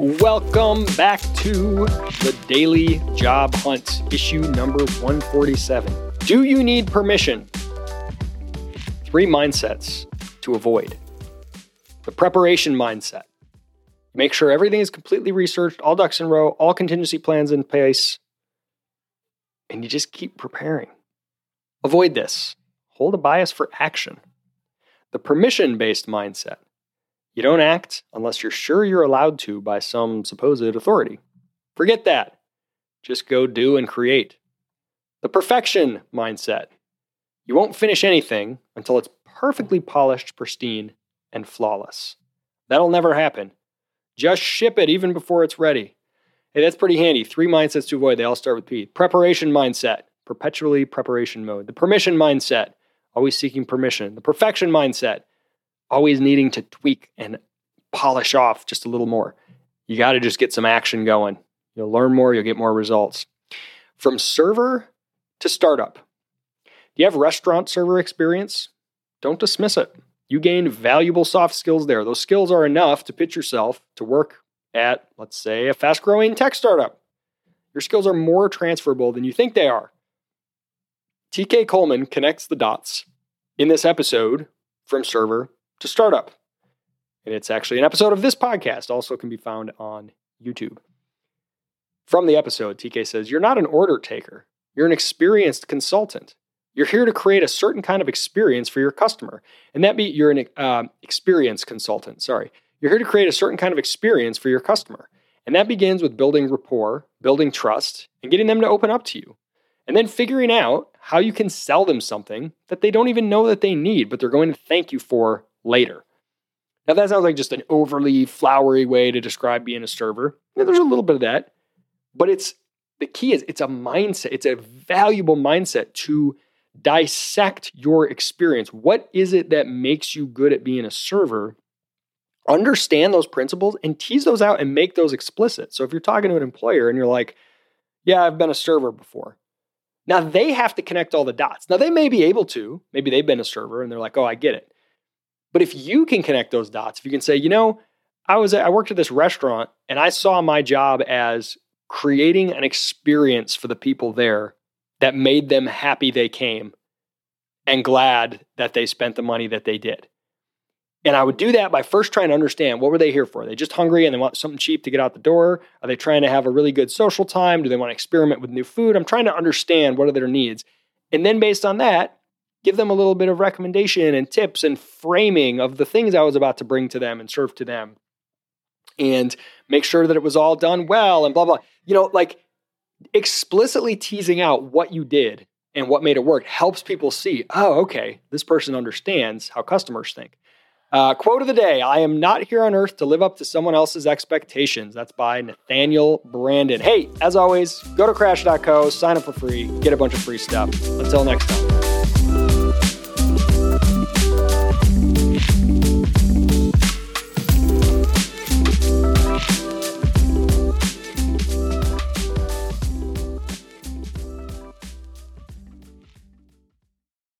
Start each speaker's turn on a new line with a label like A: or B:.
A: Welcome back to the Daily Job Hunt, issue number 147. Do you need permission? Three mindsets to avoid. The preparation mindset. Make sure everything is completely researched, all ducks in row, all contingency plans in place, and you just keep preparing. Avoid this. Hold a bias for action. The permission based mindset. You don't act unless you're sure you're allowed to by some supposed authority. Forget that. Just go do and create. The perfection mindset. You won't finish anything until it's perfectly polished, pristine, and flawless. That'll never happen. Just ship it even before it's ready. Hey, that's pretty handy. Three mindsets to avoid. They all start with P. Preparation mindset, perpetually preparation mode. The permission mindset, always seeking permission. The perfection mindset, always needing to tweak and polish off just a little more. You got to just get some action going. You'll learn more, you'll get more results. From server to startup. Do you have restaurant server experience? Don't dismiss it. You gain valuable soft skills there. Those skills are enough to pitch yourself to work at, let's say, a fast growing tech startup. Your skills are more transferable than you think they are. TK Coleman connects the dots in this episode from server to startup. And it's actually an episode of this podcast, also can be found on YouTube. From the episode, TK says, You're not an order taker, you're an experienced consultant. You're here to create a certain kind of experience for your customer. And that be you're an uh, experience consultant, sorry. You're here to create a certain kind of experience for your customer. And that begins with building rapport, building trust, and getting them to open up to you. And then figuring out how you can sell them something that they don't even know that they need, but they're going to thank you for later. Now, that sounds like just an overly flowery way to describe being a server. There's a little bit of that, but it's the key is it's a mindset. It's a valuable mindset to dissect your experience. What is it that makes you good at being a server? Understand those principles and tease those out and make those explicit. So if you're talking to an employer and you're like, yeah, I've been a server before. Now they have to connect all the dots. Now they may be able to. Maybe they've been a server and they're like, oh, I get it. But if you can connect those dots, if you can say, you know, I was I worked at this restaurant and I saw my job as creating an experience for the people there that made them happy they came and glad that they spent the money that they did. And I would do that by first trying to understand what were they here for? Are they just hungry and they want something cheap to get out the door? Are they trying to have a really good social time? Do they want to experiment with new food? I'm trying to understand what are their needs. And then based on that, give them a little bit of recommendation and tips and framing of the things I was about to bring to them and serve to them. And make sure that it was all done well and blah, blah. You know, like explicitly teasing out what you did and what made it work helps people see, oh, okay, this person understands how customers think. Uh, quote of the day I am not here on earth to live up to someone else's expectations. That's by Nathaniel Branden. Hey, as always, go to crash.co, sign up for free, get a bunch of free stuff. Until next time.